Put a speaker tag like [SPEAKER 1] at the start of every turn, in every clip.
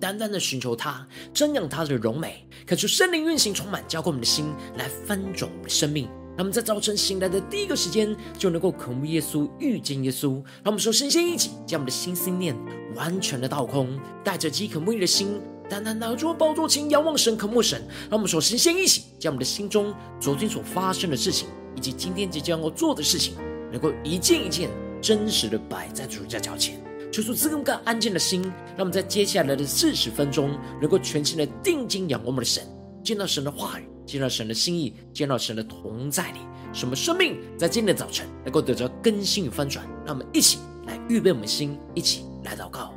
[SPEAKER 1] 单单的寻求他，瞻仰他的荣美，恳求圣灵运行充满，浇灌我们的心，来翻转我们的生命。让我们在早晨醒来的第一个时间，就能够渴慕耶稣、遇见耶稣。让我们说，身心一起将我们的心思念完全的倒空，带着饥渴慕义的心。单单拿出宝座前，仰望神，渴慕神。让我们首先先一起，将我们的心中昨天所发生的事情，以及今天即将要做的事情，能够一件一件真实的摆在主的脚前，求出赐给我们安静的心。让我们在接下来的四十分钟，能够全心的定睛仰望我们的神，见到神的话语，见到神的心意，见到神的同在里，什么生命在今天的早晨能够得着更新与翻转。让我们一起来预备我们的心，一起来祷告。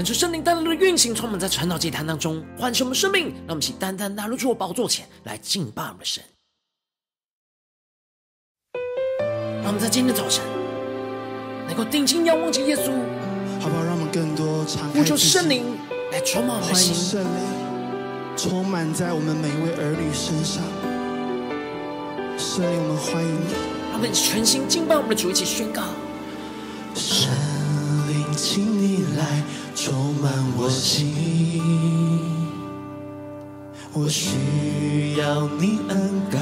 [SPEAKER 1] 恳求圣灵带来的运行，充满在传道祭坛当中，唤醒我们生命。让我们一起单单拿入主的宝座前来敬拜我们的神。让我们在今天的早晨能够定睛仰望着耶稣，
[SPEAKER 2] 好不好？让我们更多敞开，
[SPEAKER 1] 呼求圣灵来充满我们的心，
[SPEAKER 2] 圣灵充满在我们每一位儿女身上。圣灵，我们欢迎你，
[SPEAKER 1] 让我们全心敬拜我们的主，一起宣告：
[SPEAKER 2] 圣灵，请你来。充满我心，我需要你恩膏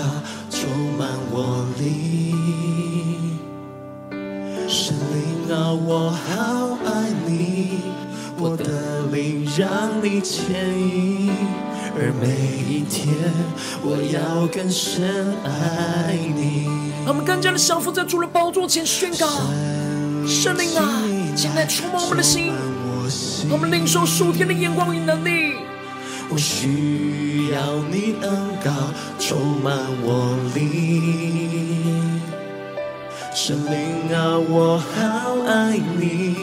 [SPEAKER 2] 充满我灵。神灵啊，我好爱你，我的灵让你牵引，而每一天我要更深爱你。
[SPEAKER 1] 让我们更加的降服在主的宝座前宣告：神灵啊，请来充满我们的心。我们领受属天的眼光与能力。
[SPEAKER 2] 我需要你恩膏充满我灵。神灵啊，我好爱你，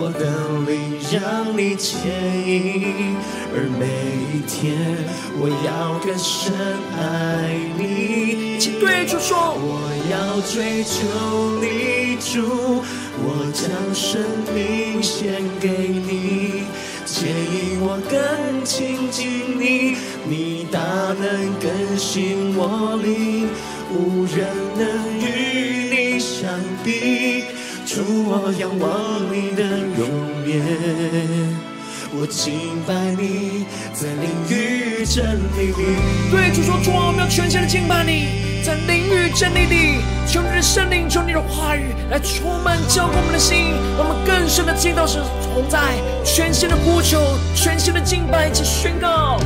[SPEAKER 2] 我的灵让你牵引，而每一天我要更深爱你。
[SPEAKER 1] 请对主说，
[SPEAKER 2] 我要追求你主。我将生命献给你，牵引我更亲近你，你大能更新我灵，无人能与你相比。主，我仰望你的容颜，我敬拜你，在灵与真理里。
[SPEAKER 1] 对主说，主，我们要全心的敬拜你。在灵与真理里，求你的圣灵，求你的话语来充满浇灌我们的心，让我们更深的进到神同在，全新的呼求，全新的敬拜，一起宣告。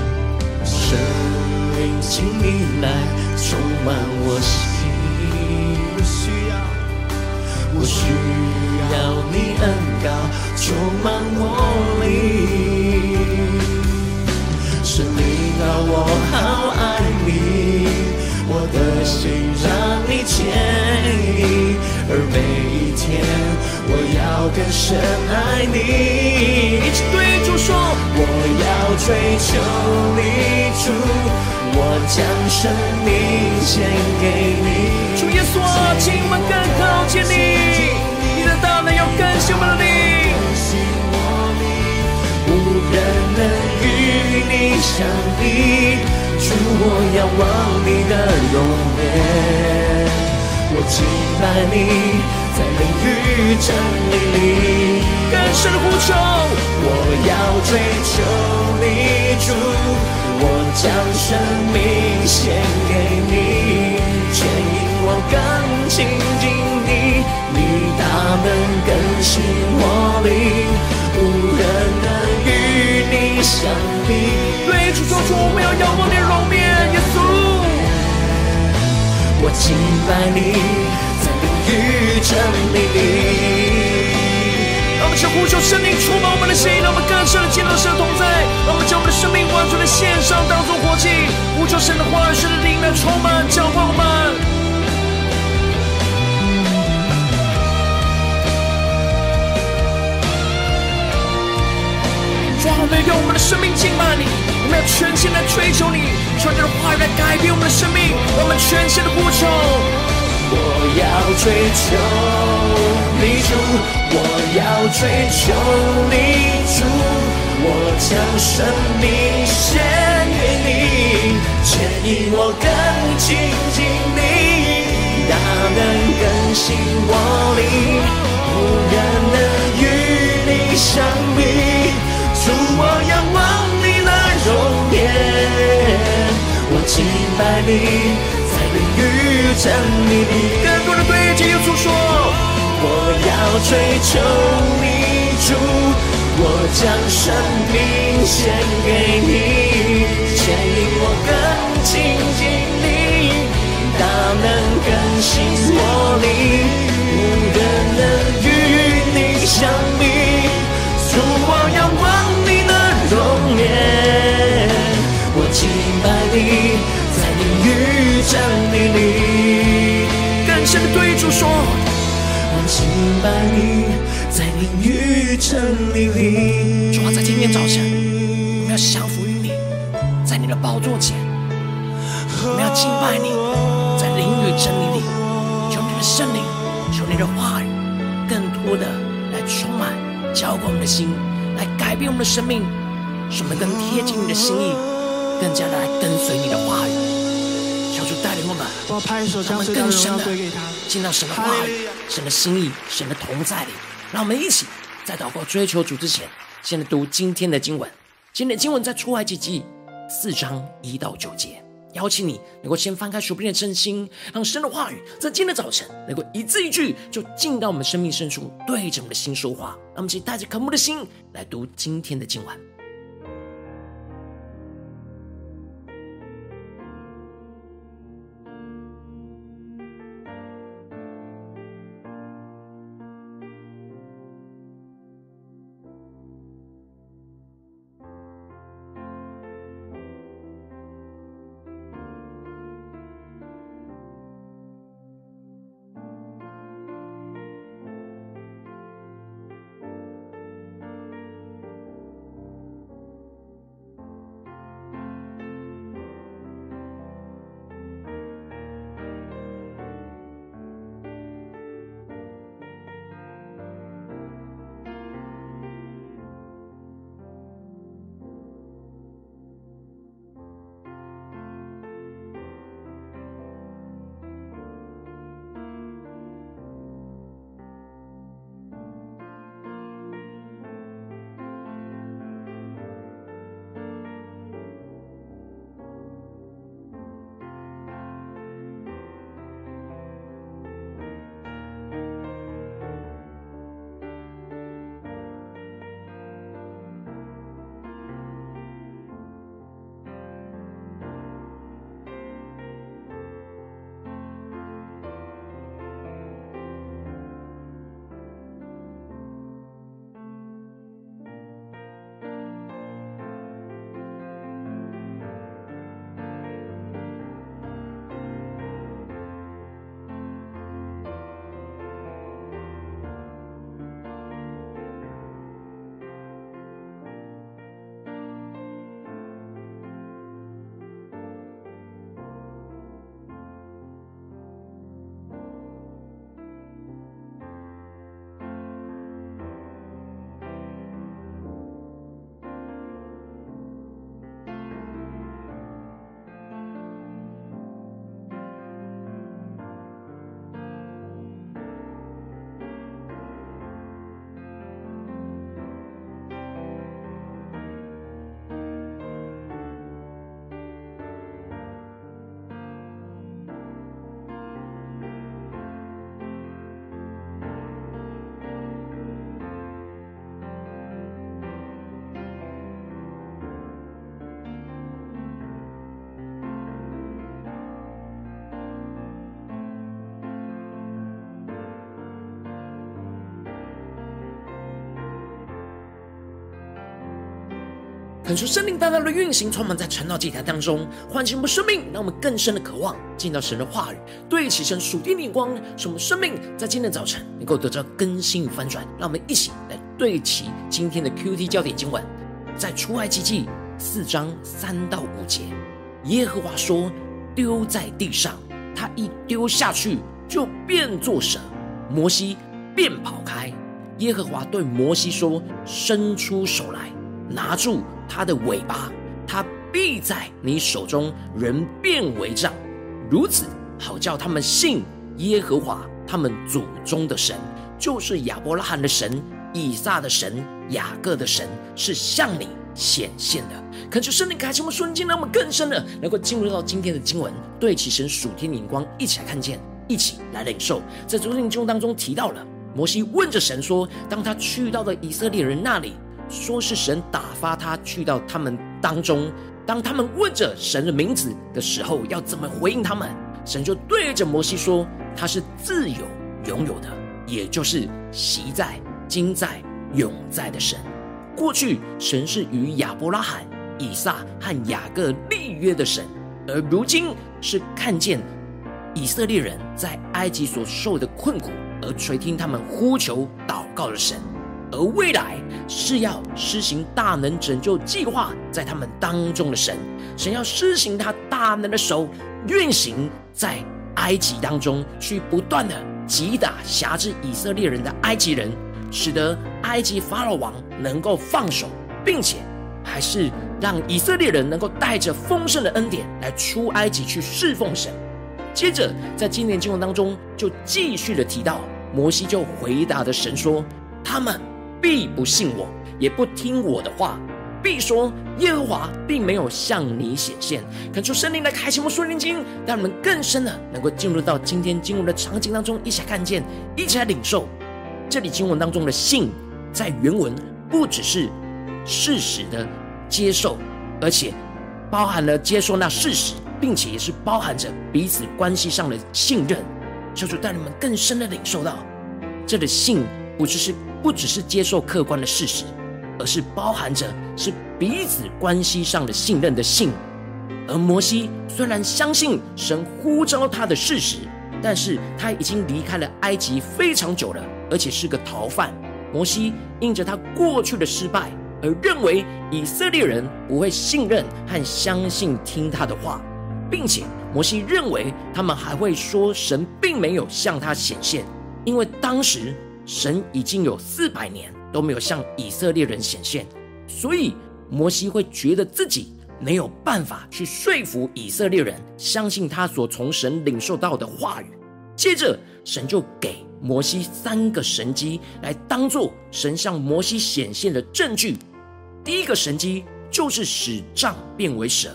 [SPEAKER 2] 圣灵，请你来充满我心，我需要你恩膏充满我灵。圣灵啊，我好爱你。我的心让你牵引，而每一天我要更深爱你。
[SPEAKER 1] 一起对主说，
[SPEAKER 2] 我要追求你，主，我将生命献给你。
[SPEAKER 1] 主耶稣啊，请我们更靠近你，你的大能要更新我们的
[SPEAKER 2] 灵，无人能与你相比。主，我仰望你的容颜，我敬拜你，在灵与真理里
[SPEAKER 1] 更深的呼求。
[SPEAKER 2] 我要追求你，主，我将生命献给你，牵引我更亲近你，你大能更新我灵。无人能与你相比。
[SPEAKER 1] 对主说出，我们要仰望你的容颜，耶稣。
[SPEAKER 2] 我敬拜你，在灵与真理
[SPEAKER 1] 里。我们向呼求圣灵充满我们的心，让我们更深的见到神同在。让我们将我们的生命完全的献上，当作活祭。呼求神的话语，神的灵来充满浇灌我们。我们用我们的生命敬拜你，我们要全心来追求你，传着话语来改变我们的生命。我们全心的呼求，
[SPEAKER 2] 我要追求你主，我要追求你主，我将生命献给你，牵引我更亲近你，大能更新我灵，无人能与你相比。主，我仰望你的容颜，我敬拜你，在灵与真理里。
[SPEAKER 1] 更多的对主耶稣说，
[SPEAKER 2] 我要追求你，主，我将生命献给你，牵引我更亲近你，大能更新我灵，无人能与你相比。主，我仰望你的。容颜，我敬拜你，在灵与真理里。
[SPEAKER 1] 更深的对主
[SPEAKER 2] 说，敬拜你，在灵与真理里。
[SPEAKER 1] 主啊，在今天早晨，我们要降服于你，在你的宝座前，我们要敬拜你，在灵与真理里。求你的圣灵，求你的话语，更多的来充满，浇灌我们的心，来改变我们的生命。使我们更贴近你的心意，更加的来跟随你的话语。求主带领我们，让我们更深的进到神的话语、神的心意、神的同在里。让我们一起在祷告追求主之前，先来读今天的经文。今天的经文在出埃及记四章一到九节。邀请你能够先翻开手边的真心，让神的话语在今天的早晨能够一字一句就进到我们生命深处，对着我们的心说话。让我们一起带着渴慕的心来读今天的经文。恳求圣灵大大的运行，充满在晨祷祭坛当中，唤醒我们生命，让我们更深的渴望进到神的话语，对齐神属天的眼光，使我们生命在今天早晨能够得到更新与翻转。让我们一起来对齐今天的 QT 焦点经文，在出埃及记四章三到五节，耶和华说：“丢在地上，他一丢下去，就变作蛇。摩西便跑开。耶和华对摩西说：伸出手来，拿住。”他的尾巴，他必在你手中人变为杖，如此好叫他们信耶和华他们祖宗的神，就是亚伯拉罕的神、以撒的神、雅各的神，是向你显现的。恳求圣灵开启我们瞬间，让我们更深的能够进入到今天的经文，对齐神属天的眼光，一起来看见，一起来领受。在昨天经文当中提到了，摩西问着神说：“当他去到了以色列人那里。”说是神打发他去到他们当中，当他们问着神的名字的时候，要怎么回应他们？神就对着摩西说：“他是自由拥有的，也就是昔在、今在、永在的神。过去神是与亚伯拉罕、以撒和雅各立约的神，而如今是看见以色列人在埃及所受的困苦，而垂听他们呼求祷告的神。”而未来是要施行大能拯救计划在他们当中的神，神要施行他大能的手运行在埃及当中，去不断的击打辖制以色列人的埃及人，使得埃及法老王能够放手，并且还是让以色列人能够带着丰盛的恩典来出埃及去侍奉神。接着在今年经文当中就继续的提到，摩西就回答的神说：他们。必不信我，也不听我的话，必说耶和华并没有向你显现。恳求圣灵来开启我们属灵经，让我们更深的能够进入到今天经文的场景当中，一起来看见，一起来领受。这里经文当中的信，在原文不只是事实的接受，而且包含了接受那事实，并且也是包含着彼此关系上的信任。求主带你们更深的领受到，这里信不只是。不只是接受客观的事实，而是包含着是彼此关系上的信任的信。而摩西虽然相信神呼召他的事实，但是他已经离开了埃及非常久了，而且是个逃犯。摩西因着他过去的失败，而认为以色列人不会信任和相信听他的话，并且摩西认为他们还会说神并没有向他显现，因为当时。神已经有四百年都没有向以色列人显现，所以摩西会觉得自己没有办法去说服以色列人相信他所从神领受到的话语。接着，神就给摩西三个神迹来当做神向摩西显现的证据。第一个神迹就是使杖变为蛇。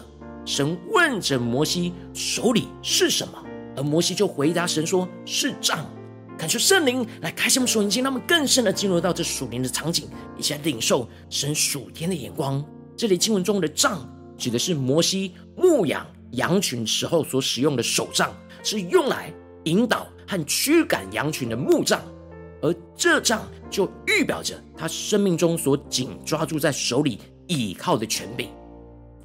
[SPEAKER 1] 神问着摩西手里是什么，而摩西就回答神说是杖。感受圣灵来开启我们属灵经，让我们更深的进入到这属灵的场景，一起来领受神属天的眼光。这里经文中的杖指的是摩西牧养羊群时候所使用的手杖，是用来引导和驱赶羊群的木杖，而这杖就预表着他生命中所紧抓住在手里倚靠的权柄。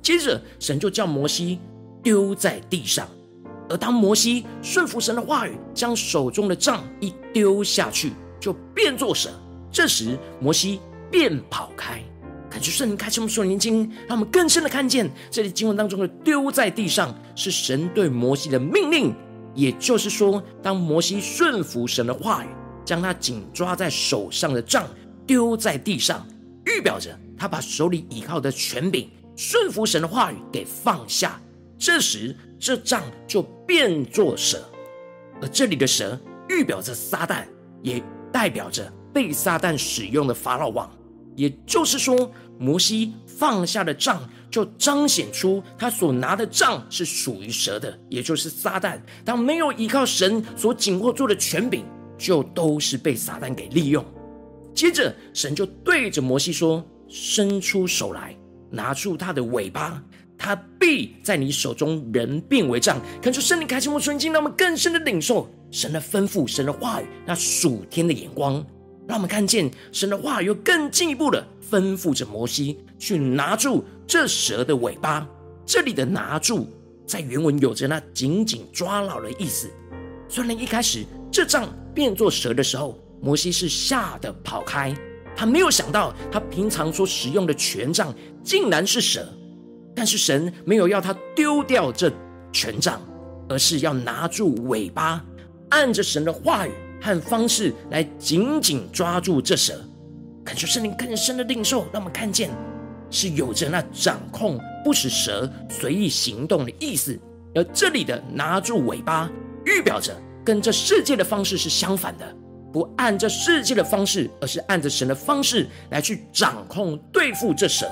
[SPEAKER 1] 接着，神就叫摩西丢在地上。而当摩西顺服神的话语，将手中的杖一丢下去，就变作蛇。这时摩西便跑开。感觉圣灵开启我们属灵经，让我们更深的看见这里经文当中的丢在地上，是神对摩西的命令。也就是说，当摩西顺服神的话语，将他紧抓在手上的杖丢在地上，预表着他把手里倚靠的权柄，顺服神的话语给放下。这时，这杖就变作蛇，而这里的蛇预表着撒旦，也代表着被撒旦使用的法老王。也就是说，摩西放下的杖，就彰显出他所拿的杖是属于蛇的，也就是撒旦。当没有依靠神所紧握住的权柄，就都是被撒旦给利用。接着，神就对着摩西说：“伸出手来，拿住他的尾巴。”他必在你手中人变为杖，看出圣灵开启我们纯净，让我们更深的领受神的吩咐、神的话语，那属天的眼光。让我们看见神的话语又更进一步的吩咐着摩西去拿住这蛇的尾巴。这里的拿住在原文有着那紧紧抓牢的意思。虽然一开始这杖变作蛇的时候，摩西是吓得跑开，他没有想到他平常所使用的权杖竟然是蛇。但是神没有要他丢掉这权杖，而是要拿住尾巴，按着神的话语和方式来紧紧抓住这蛇。感受圣灵更深的领受，让我们看见是有着那掌控，不使蛇随意行动的意思。而这里的拿住尾巴，预表着跟这世界的方式是相反的，不按这世界的方式，而是按着神的方式来去掌控对付这蛇。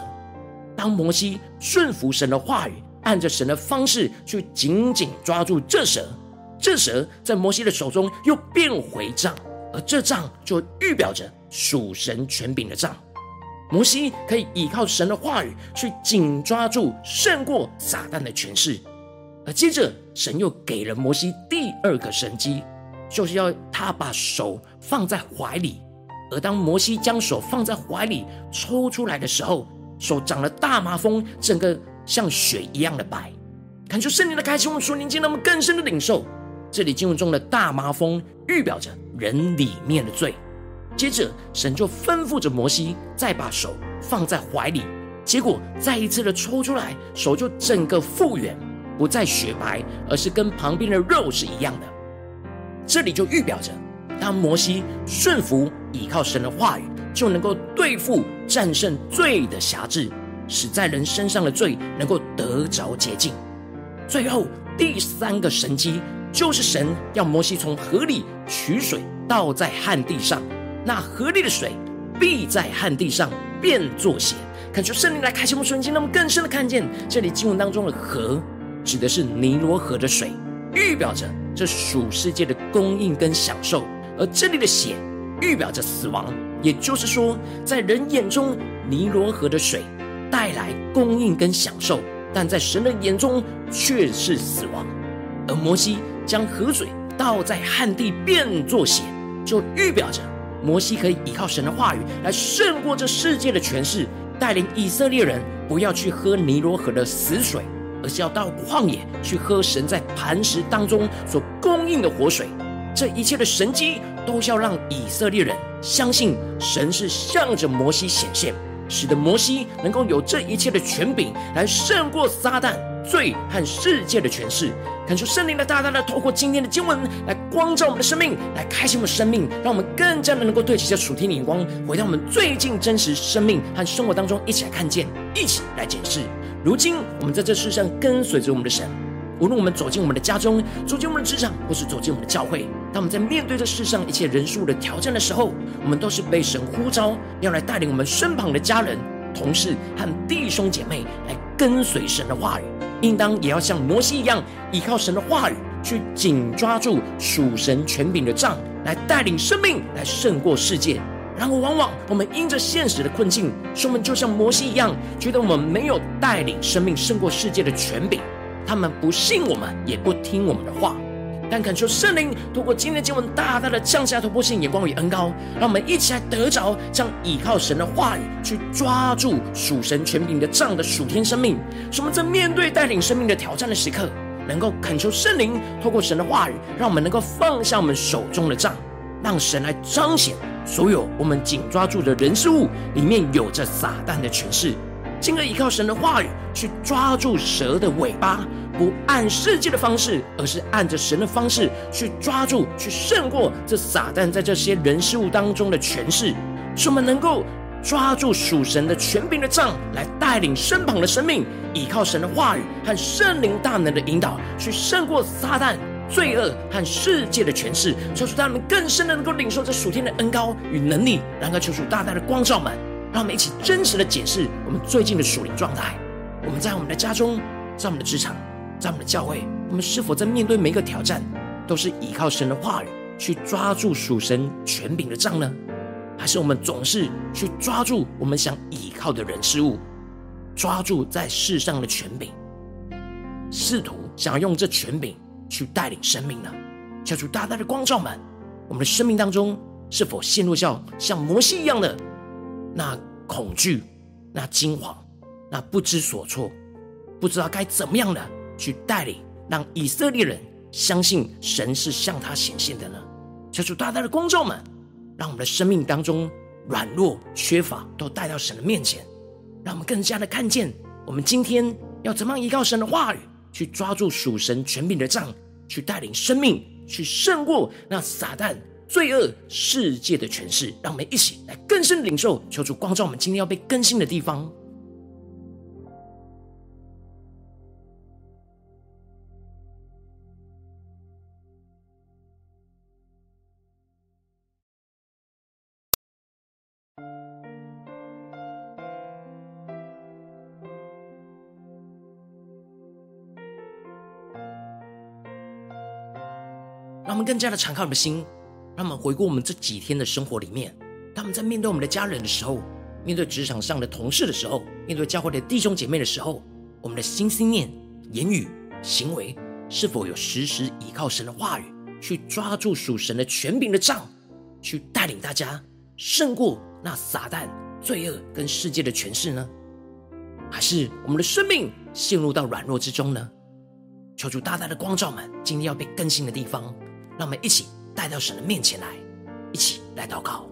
[SPEAKER 1] 当摩西顺服神的话语，按着神的方式去紧紧抓住这蛇，这蛇在摩西的手中又变回杖，而这杖就预表着属神权柄的杖。摩西可以依靠神的话语去紧抓住胜过撒旦的权势。而接着，神又给了摩西第二个神迹，就是要他把手放在怀里，而当摩西将手放在怀里抽出来的时候，手长了大麻风，整个像雪一样的白。感受圣灵的开启，我们属灵经，那么更深的领受。这里经文中的大麻风，预表着人里面的罪。接着，神就吩咐着摩西，再把手放在怀里。结果，再一次的抽出来，手就整个复原，不再雪白，而是跟旁边的肉是一样的。这里就预表着，当摩西顺服倚靠神的话语。就能够对付战胜罪的辖制，使在人身上的罪能够得着洁净。最后第三个神迹，就是神要摩西从河里取水倒在旱地上，那河里的水必在旱地上变作血。恳求圣灵来开启我们瞬间，让我们更深的看见这里经文当中的河，指的是尼罗河的水，预表着这属世界的供应跟享受；而这里的血，预表着死亡。也就是说，在人眼中，尼罗河的水带来供应跟享受，但在神的眼中却是死亡。而摩西将河水倒在旱地变作血，就预表着摩西可以依靠神的话语来胜过这世界的权势，带领以色列人不要去喝尼罗河的死水，而是要到旷野去喝神在磐石当中所供应的活水。这一切的神迹，都是要让以色列人相信神是向着摩西显现，使得摩西能够有这一切的权柄，来胜过撒旦、罪和世界的权势。恳求圣灵的大大的透过今天的经文来光照我们的生命，来开启我们的生命，让我们更加的能够对齐这属天的眼光，回到我们最近真实生命和生活当中，一起来看见，一起来检视。如今我们在这世上跟随着我们的神。无论我们走进我们的家中，走进我们的职场，或是走进我们的教会，当我们在面对这世上一切人数的挑战的时候，我们都是被神呼召，要来带领我们身旁的家人、同事和弟兄姐妹来跟随神的话语。应当也要像摩西一样，依靠神的话语，去紧抓住属神权柄的杖，来带领生命，来胜过世界。然而，往往我们因着现实的困境，使我们就像摩西一样，觉得我们没有带领生命胜过世界的权柄。他们不信我们，也不听我们的话，但恳求圣灵透过今天的经文，大大的降下突破性眼光与恩膏，让我们一起来得着这样倚靠神的话语，去抓住属神权柄的杖的属天生命。使我们在面对带领生命的挑战的时刻，能够恳求圣灵透过神的话语，让我们能够放下我们手中的杖，让神来彰显所有我们紧抓住的人事物里面有着撒旦的权势。进而依靠神的话语去抓住蛇的尾巴，不按世界的方式，而是按着神的方式去抓住，去胜过这撒旦在这些人事物当中的权势，使我们能够抓住属神的权柄的杖，来带领身旁的生命，依靠神的话语和圣灵大能的引导，去胜过撒旦、罪恶和世界的权势，求主他们更深的能够领受这属天的恩膏与能力，然后求主大大的光照们。让我们一起真实的检视我们最近的属灵状态。我们在我们的家中，在我们的职场，在我们的教会，我们是否在面对每一个挑战，都是依靠神的话语去抓住属神权柄的杖呢？还是我们总是去抓住我们想依靠的人事物，抓住在世上的权柄，试图想要用这权柄去带领生命呢？求主大大的光照们，我们的生命当中是否陷入像像摩西一样的那恐惧、那惊慌、那不知所措，不知道该怎么样的去带领，让以色列人相信神是向他显现的呢？求主大大的光照们，让我们的生命当中软弱、缺乏都带到神的面前，让我们更加的看见，我们今天要怎么样依靠神的话语，去抓住属神权柄的杖，去带领生命，去胜过那撒旦、罪恶、世界的权势。让我们一起来更深领受，求主光照我们今天要被更新的地方。让我们更加的敞开我们的心，他们回顾我们这几天的生活里面，他们在面对我们的家人的时候，面对职场上的同事的时候，面对教会的弟兄姐妹的时候，我们的心、思念、言语、行为，是否有时时依靠神的话语，去抓住属神的权柄的杖，去带领大家胜过那撒旦、罪恶跟世界的权势呢？还是我们的生命陷入到软弱之中呢？求主大大的光照们，今天要被更新的地方。让我们一起带到神的面前来，一起来祷告。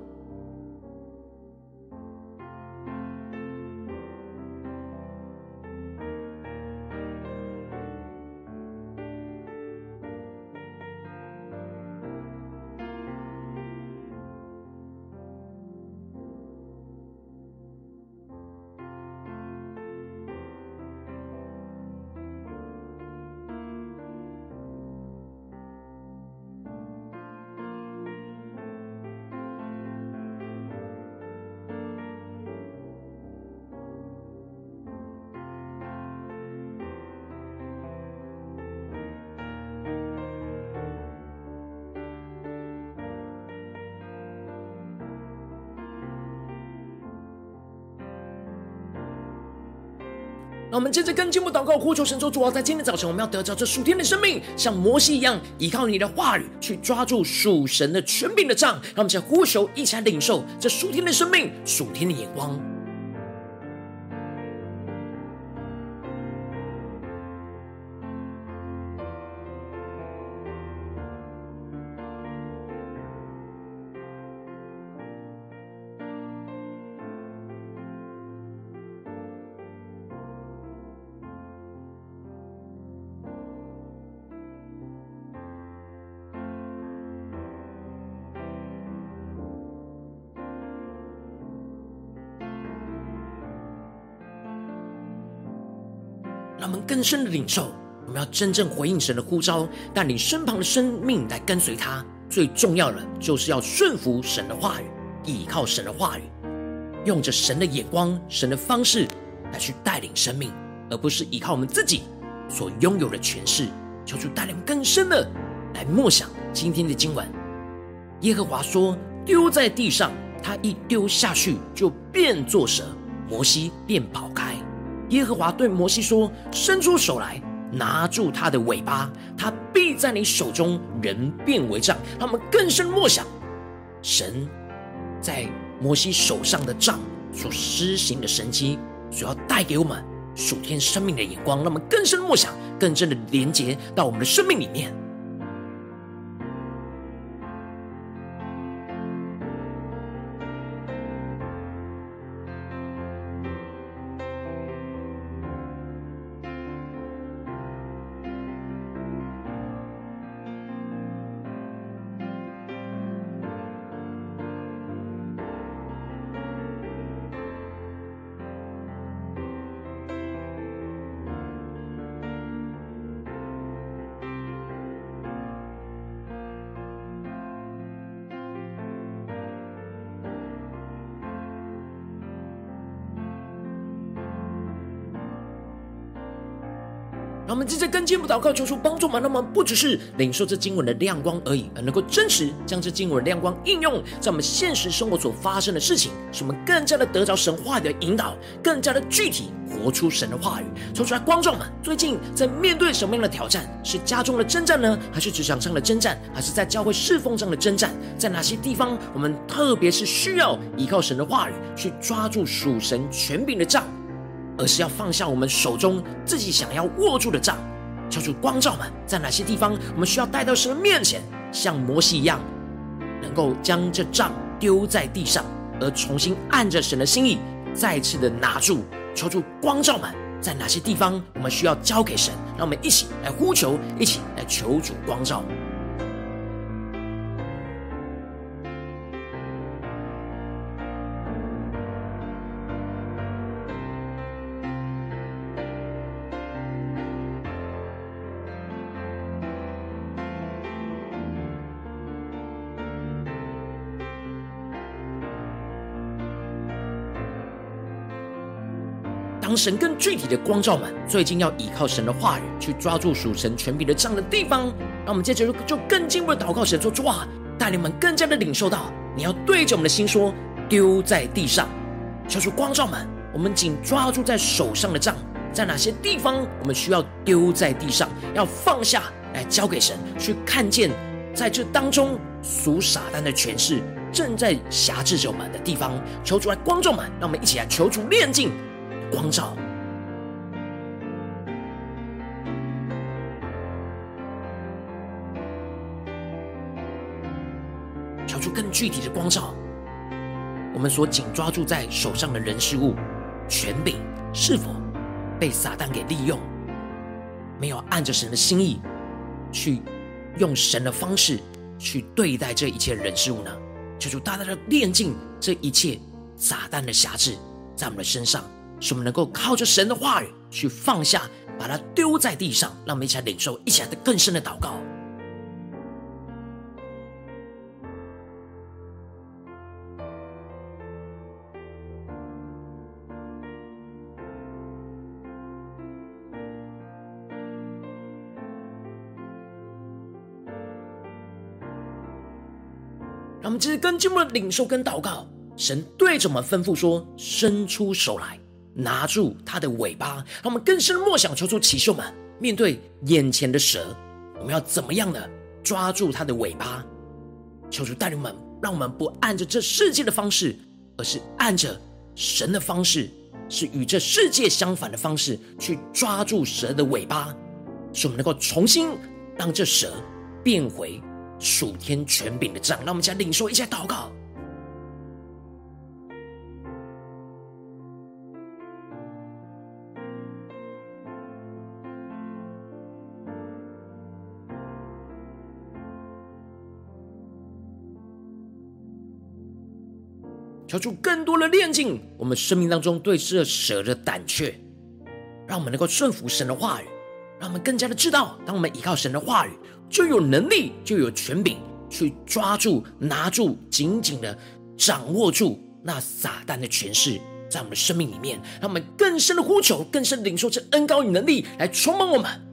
[SPEAKER 1] 我们接着跟进步祷告，呼求神说：主啊，在今天早晨，我们要得着这属天的生命，像摩西一样，依靠你的话语去抓住属神的权柄的杖。让我们在呼求，一起来领受这属天的生命、属天的眼光。让我们更深的领受，我们要真正回应神的呼召，带领身旁的生命来跟随他。最重要的就是要顺服神的话语，依靠神的话语，用着神的眼光、神的方式来去带领生命，而不是依靠我们自己所拥有的权势。求主带领更深的来默想今天的经文。耶和华说：“丢在地上，他一丢下去就变作蛇，摩西便跑开。”耶和华对摩西说：“伸出手来，拿住他的尾巴，他必在你手中人变为杖。”他们更深默想，神在摩西手上的杖所施行的神迹，所要带给我们属天生命的眼光，让我们更深默想，更深的连接到我们的生命里面。让我们接着更进一步祷告，求出帮助我们，让我们不只是领受这经文的亮光而已，而能够真实将这经文亮光应用在我们现实生活所发生的事情，使我们更加的得着神话的引导，更加的具体活出神的话语。说出来，观众们最近在面对什么样的挑战？是家中的征战呢，还是职场上的征战，还是在教会侍奉上的征战？在哪些地方，我们特别是需要依靠神的话语去抓住属神权柄的杖？而是要放下我们手中自己想要握住的杖，求主光照们，在哪些地方我们需要带到神的面前，像摩西一样，能够将这杖丢在地上，而重新按着神的心意，再次的拿住。求主光照们，在哪些地方我们需要交给神，让我们一起来呼求，一起来求主光照。当神更具体的光照们，最近要依靠神的话语去抓住属神权柄的这样的地方，让我们接着就更进一步的祷告，神说：主啊，带领们更加的领受到，你要对着我们的心说，丢在地上。求主光照们，我们紧抓住在手上的杖，在哪些地方我们需要丢在地上，要放下来交给神，去看见在这当中属撒旦的权势正在辖制着我们的地方。求主来光照们，让我们一起来求主炼净。光照，求出更具体的光照。我们所紧抓住在手上的人事物、权柄，是否被撒旦给利用？没有按着神的心意去用神的方式去对待这一切人事物呢？求主大大的炼净这一切撒旦的辖制在我们的身上。使我们能够靠着神的话语去放下，把它丢在地上，让我们一起来领受，一起来的更深的祷告。让我们继续更进步的领受跟祷告。神对着我们吩咐说：“伸出手来。”拿住它的尾巴，让我们更深默想，求主启示们，面对眼前的蛇，我们要怎么样的抓住它的尾巴？求主带领们，让我们不按着这世界的方式，而是按着神的方式，是与这世界相反的方式去抓住蛇的尾巴，使我们能够重新让这蛇变回属天权柄的杖。让我们先领受一下祷告。求出更多的炼净我们生命当中对这蛇的胆怯，让我们能够顺服神的话语，让我们更加的知道，当我们依靠神的话语，就有能力，就有权柄去抓住、拿住、紧紧的掌握住那撒旦的权势，在我们的生命里面，让我们更深的呼求，更深的领受这恩膏与能力来充满我们。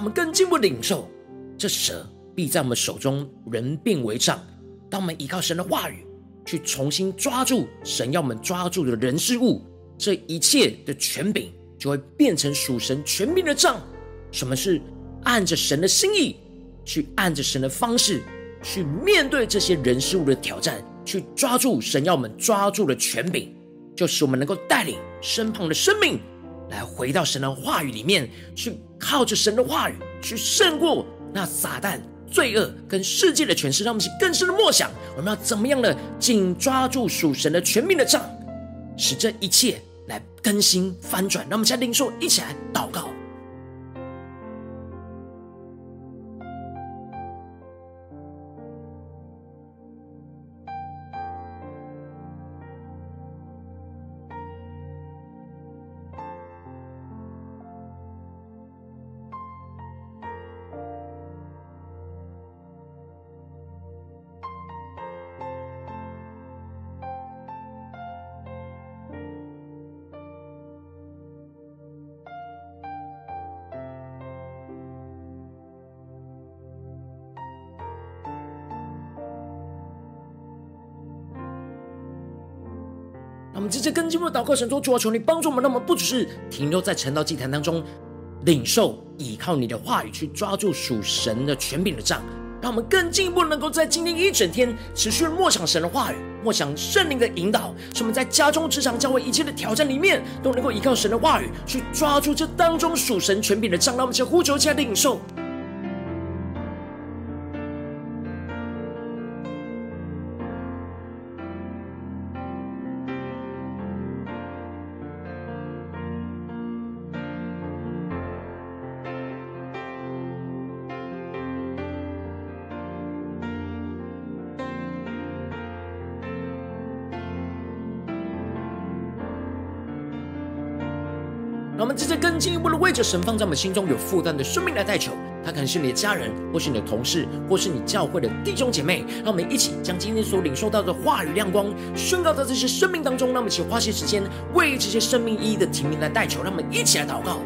[SPEAKER 1] 我们更进一步领受，这蛇必在我们手中人变为杖。当我们依靠神的话语，去重新抓住神要我们抓住的人事物，这一切的权柄就会变成属神权柄的杖。什么是按着神的心意，去按着神的方式去面对这些人事物的挑战，去抓住神要我们抓住的权柄，就使我们能够带领身旁的生命。来回到神的话语里面，去靠着神的话语去胜过那撒旦、罪恶跟世界的权势，让我们去更深的默想，我们要怎么样的紧抓住属神的全面的杖，使这一切来更新翻转。让我们现在领受，一起来祷告。我们直接跟进我的祷告，神说：主啊，求你帮助我们，让我们不只是停留在晨道祭坛当中，领受依靠你的话语去抓住属神的权柄的杖，让我们更进一步能够在今天一整天持续默想神的话语，默想圣灵的引导，使我们在家中、职场、教会一切的挑战里面，都能够依靠神的话语去抓住这当中属神权柄的杖，让我们先呼求，起来领受。进一步的为着神放在我们心中有负担的生命来代求，他可能是你的家人，或是你的同事，或是你教会的弟兄姐妹。让我们一起将今天所领受到的话语亮光宣告到这些生命当中。让我们一起花些时间为这些生命意义的提名来代求。让我们一起来祷告。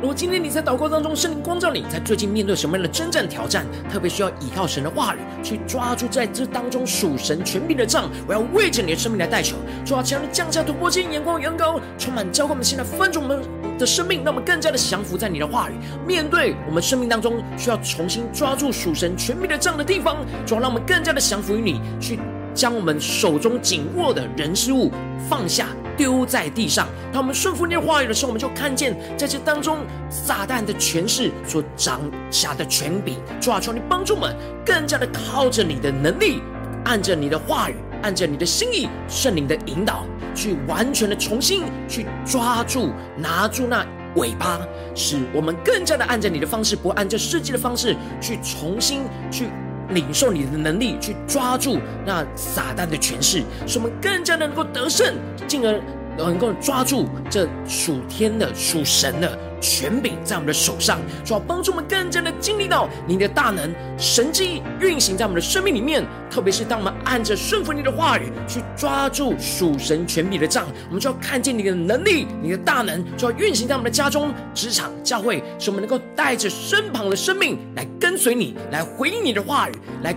[SPEAKER 1] 如果今天你在祷告当中，圣灵光照你，在最近面对什么样的征战挑战，特别需要依靠神的话语去抓住在这当中属神权柄的杖，我要为着你的生命来代求，主啊，求你降下突破性眼光，远高，充满浇灌我们现在分足我们的生命，让我们更加的降服在你的话语，面对我们生命当中需要重新抓住属神权柄的杖的地方，主啊，让我们更加的降服于你，去将我们手中紧握的人事物放下。丢在地上。当我们顺服你的话语的时候，我们就看见在这当中撒旦的权势所掌下的权柄。主啊，求你帮助我们，更加的靠着你的能力，按着你的话语，按着你的心意，圣灵的引导，去完全的重新去抓住、拿住那尾巴，使我们更加的按着你的方式，不按着世界的方式去重新去。领受你的能力，去抓住那撒旦的权势，使我们更加的能够得胜，进而能够抓住这属天的、属神的。权柄在我们的手上，主要帮助我们更加的经历到你的大能神迹运行在我们的生命里面。特别是当我们按着顺服你的话语去抓住属神权柄的杖，我们就要看见你的能力、你的大能，就要运行在我们的家中、职场、教会，使我们能够带着身旁的生命来跟随你，来回应你的话语，来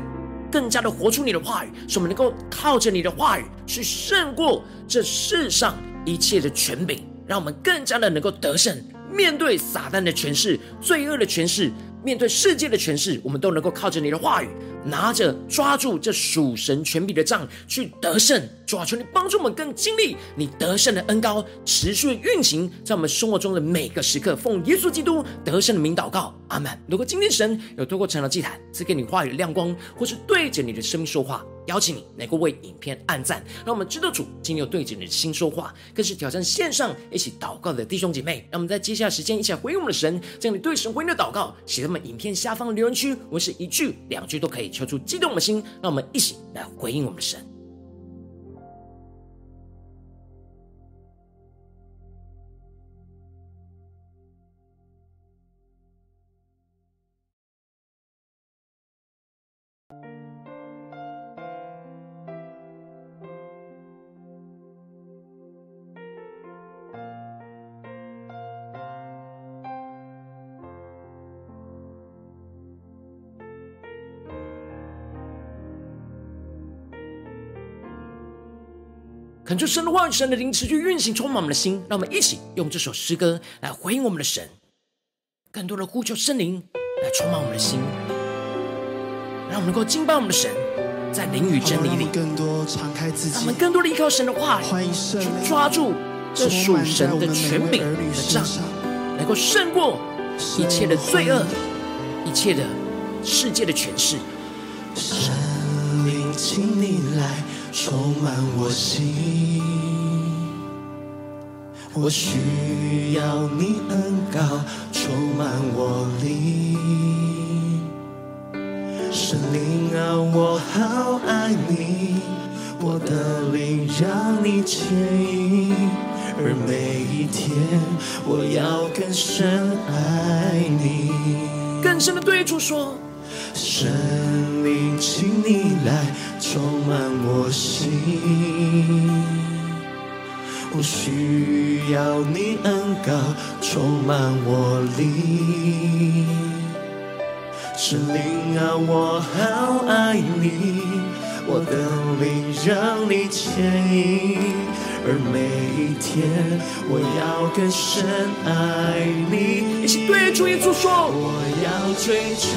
[SPEAKER 1] 更加的活出你的话语，使我们能够靠着你的话语去胜过这世上一切的权柄，让我们更加的能够得胜。面对撒旦的权势、罪恶的权势、面对世界的权势，我们都能够靠着你的话语，拿着抓住这属神权柄的杖去得胜。主啊，求你帮助我们更经历你得胜的恩膏，持续运行在我们生活中的每个时刻。奉耶稣基督得胜的名祷告，阿门。如果今天神有透过晨祷祭坛赐给你话语的亮光，或是对着你的生命说话，邀请你能够为影片按赞，让我们知道主今天有对着你的心说话，更是挑战线上一起祷告的弟兄姐妹。让我们在接下来时间一起来回应我们的神，将你对神回应的祷告写在我们影片下方的留言区，我是一句两句都可以，敲出激动的心，让我们一起来回应我们的神。恳求神的话语、神的灵持续运行，充满我们的心。让我们一起用这首诗歌来回应我们的神，更多的呼求圣灵来充满我们的心，让我们能够敬拜我们的神，在灵与真理里，
[SPEAKER 2] 更多敞开自己，
[SPEAKER 1] 我们更多的依靠神的话语，去抓住这属神的权柄的杖，能够胜过一切的罪恶，一切的世界的权势。
[SPEAKER 2] 神灵，请你来充满我心，我需要你恩膏充满我灵。神灵啊，我好爱你，我的灵让你牵引，而每一天我要更深爱你。
[SPEAKER 1] 更深的对主说：
[SPEAKER 2] 神灵，请你来充满我心，我需要你恩膏充满我灵。神灵啊，我好爱你，我的灵让你牵引，而每一天我要更深爱你。
[SPEAKER 1] 一起对主耶稣说：
[SPEAKER 2] 我要追求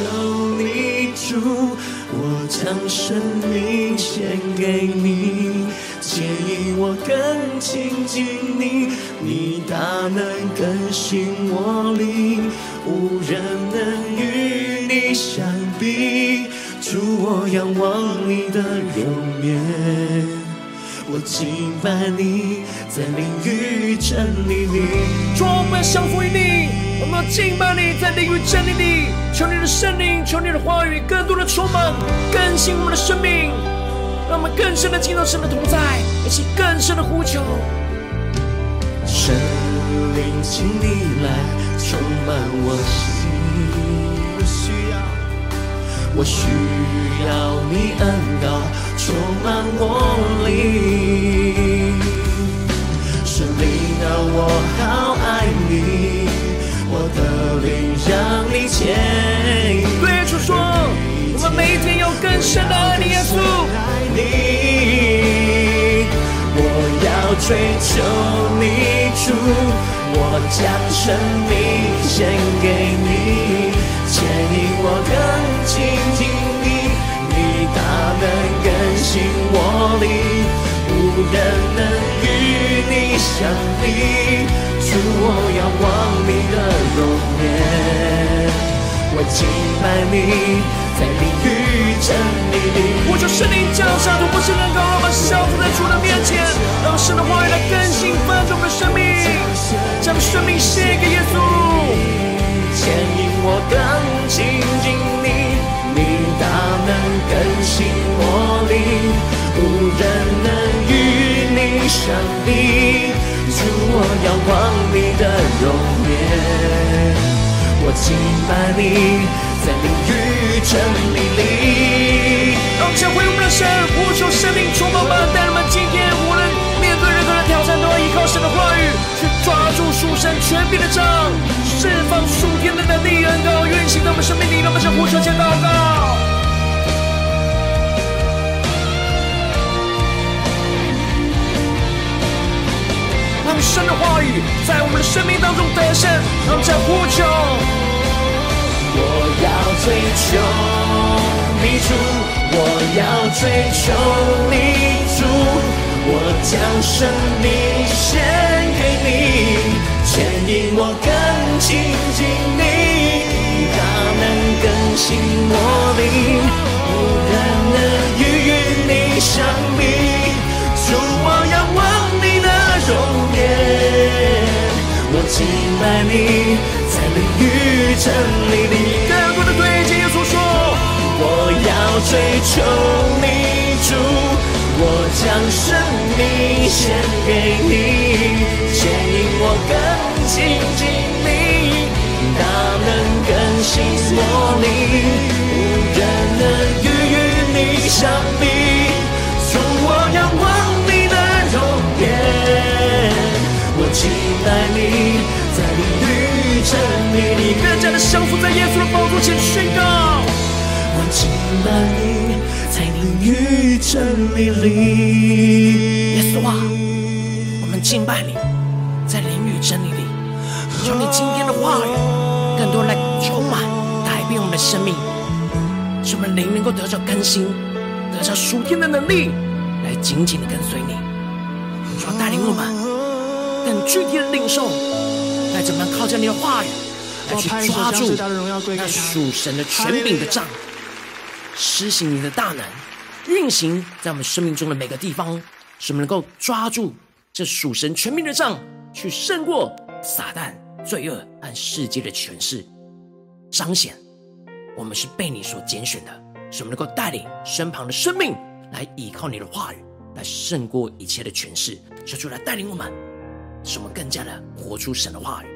[SPEAKER 2] 你，主，我将生命献给你，牵引我更亲近你，你大能更新我灵，无人能与。你相比，主，我仰望你的容颜，我敬拜你，在灵与真理里。
[SPEAKER 1] 主，我们降服于你，我们要敬拜你，在灵与真理里。求你的圣灵，求你的话语，更多的充满，更新我们的生命，让我们更深的进入神的同在，一起更深的呼求。
[SPEAKER 2] 圣灵，请你来充满我心。我需要你恩膏充满我灵，圣灵啊，我好爱你，我的灵让你牵引。
[SPEAKER 1] 对主说，我们每天有更深的爱你，耶稣。
[SPEAKER 2] 我要追求你，主，我将生命献给你，牵引我更。能更新我灵，无人能与你相比。主，我仰望你的容颜，我敬拜你，在灵与真理里。
[SPEAKER 1] 我求圣灵降下突破性能高，让我们降服在主的面前，让神的话语来更新翻转我们的生命，将生命献给耶稣，
[SPEAKER 2] 牵引我更亲近。能更新我灵，无人能与你相比。主，我仰望你的容颜，我敬拜你，在灵与真理里。
[SPEAKER 1] 让我们回我们的神，呼求生命充满吧，带人们今天无论面对任何的挑战，都要依靠神的话语，去抓住属神权柄的杖，放属天的能力，恩膏运行在我们生命里。让我们向呼求前祷告。神的话语在我们的生命当中得胜，让我们呼求。
[SPEAKER 2] 我要追求你主，我要追求你主，我将生命献给你，牵引我更亲近你，大能更新我灵，无人能与你相比。主，我仰望你的容颜我敬拜你，在灵与真理里。
[SPEAKER 1] 更多的对主耶稣说，
[SPEAKER 2] 我要追求你主，我将生命献给你，牵引我更亲近你，大能更新我灵，无人能与与你相比。主，我仰望你的容颜。我敬拜你，在淋雨真理里，
[SPEAKER 1] 更加的降服在耶稣的宝座前宣告。
[SPEAKER 2] 我敬拜你，在淋雨真理里。
[SPEAKER 1] 耶稣啊，我们敬拜你，在灵与真理里。求你今天的话语，多来充满、改变我们的生命，使我们灵能够得着更新，得着属天的能力，来紧紧的跟随你，主要带领我们更具体的领受，来怎么样靠着你的话语，来去抓住那属神的权柄的杖，施行你的大能，运行在我们生命中的每个地方，使我们能够抓住这属神权柄的杖，去胜过撒旦、罪恶和世界的权势，彰显我们是被你所拣选的，使我们能够带领身旁的生命来依靠你的话语，来胜过一切的权势，求主来带领我们，使我们更加的活出神的话语。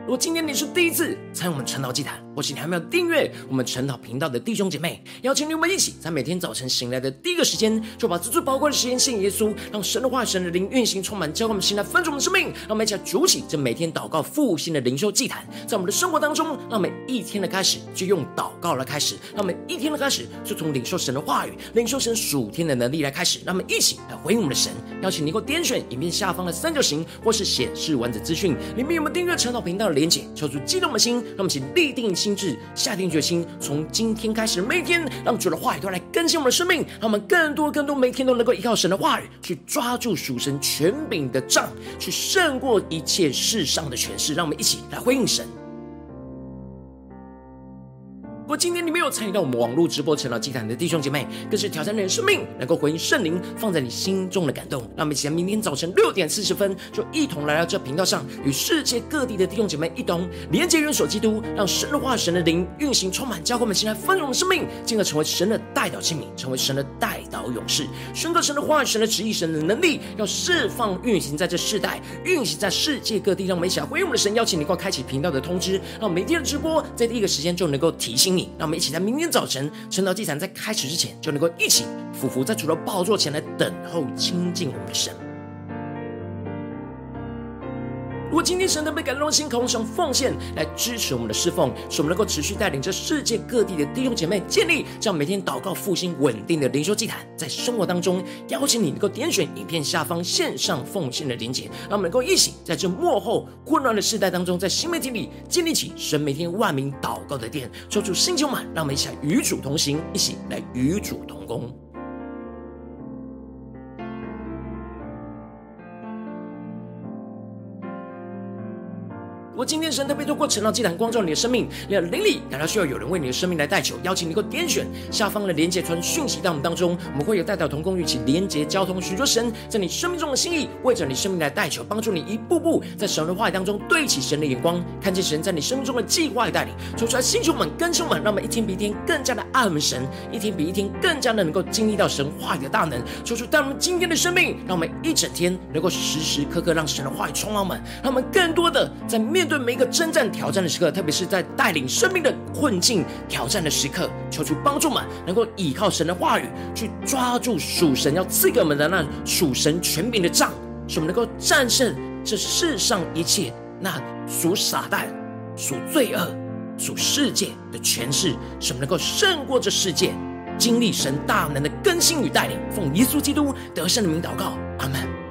[SPEAKER 1] 如果今天你是第一次参与我们晨祷祭坛，或是你还没有订阅我们晨祷频道的弟兄姐妹，邀请你们一起在每天早晨醒来的第一个时间，就把这最宝贵的时间献给耶稣，让神的话、神的灵运行充满，教灌我们心来分盛我们的生命。让我们一起来筑起这每天祷告复兴的灵修祭坛，在我们的生活当中，让每一天的开始就用祷告来开始，让每一天的开始就从领受神的话语、领受神属天的能力来开始。让我们一起来回应我们的神。邀请你给我点选影片下方的三角形，或是显示完整资讯里面有没有订阅晨祷频道的连结，求主激动的心，让我们一起立定心智，下定决心，从今天开始，每天让主的话语都来更新我们的生命，让我们更多更多每天都能够依靠神的话语，去抓住属神权柄的杖，去胜过一切世上的权势。让我们一起来回应神。果今天你没有参与到我们网络直播晨祷祭坛的弟兄姐妹，更是挑战你的生命，能够回应圣灵放在你心中的感动。让我们一起在明天早晨六点四十分，就一同来到这频道上，与世界各地的弟兄姐妹一同连接、元首基督，让神的话、神的灵运行充满，教会们现在丰荣的生命，进而成为神的代祷器皿，成为神的代祷勇士，宣告神的话、神的旨意、神的能力，要释放运行在这世代，运行在世界各地。让我们一起回应我们的神，邀请你，快开启频道的通知，让每天的直播在第一个时间就能够提醒你。让我们一起在明天早晨晨祷祭坛在开始之前，就能够一起匍伏在主的宝座前来等候亲近我们的神。如果今天神的被感动的心，渴望想奉献来支持我们的侍奉，使我们能够持续带领着世界各地的弟兄姐妹建立这样每天祷告复兴稳定的灵修祭坛，在生活当中邀请你能够点选影片下方线上奉献的连结，让我们能够一起在这幕后混乱的世代当中，在新媒体里建立起神每天万名祷告的殿，抽出星球满，让我们一起来与主同行，一起来与主同工。今天神特别透过晨祷祭坛光照你的生命，你的灵里感到需要有人为你的生命来代求，邀请你够点选下方的。连结传讯息到我们当中，我们会有代表同工一起连结交通，寻求神在你生命中的。心意，为着你生命来代求，帮助你一步步在神的话语当中对齐神的眼光，看见神在你生命中的。计划与带领，说出来星球们更新们，让我们一天比一天更加的。爱我们神，一天比一天更加的。能够经历到神话语的。大能，说出带我们今天的生命，让我们一整天能够时时刻刻让神的话语充满我们，让我们更多的在面。面对每一个征战挑战的时刻，特别是在带领生命的困境挑战的时刻，求主帮助们能够依靠神的话语，去抓住属神要赐给我们的那属神权柄的杖，使我们能够战胜这世上一切那属撒旦、属罪恶、属世界的权势，使我们能够胜过这世界，经历神大能的更新与带领。奉耶稣基督得胜的名祷告，阿门。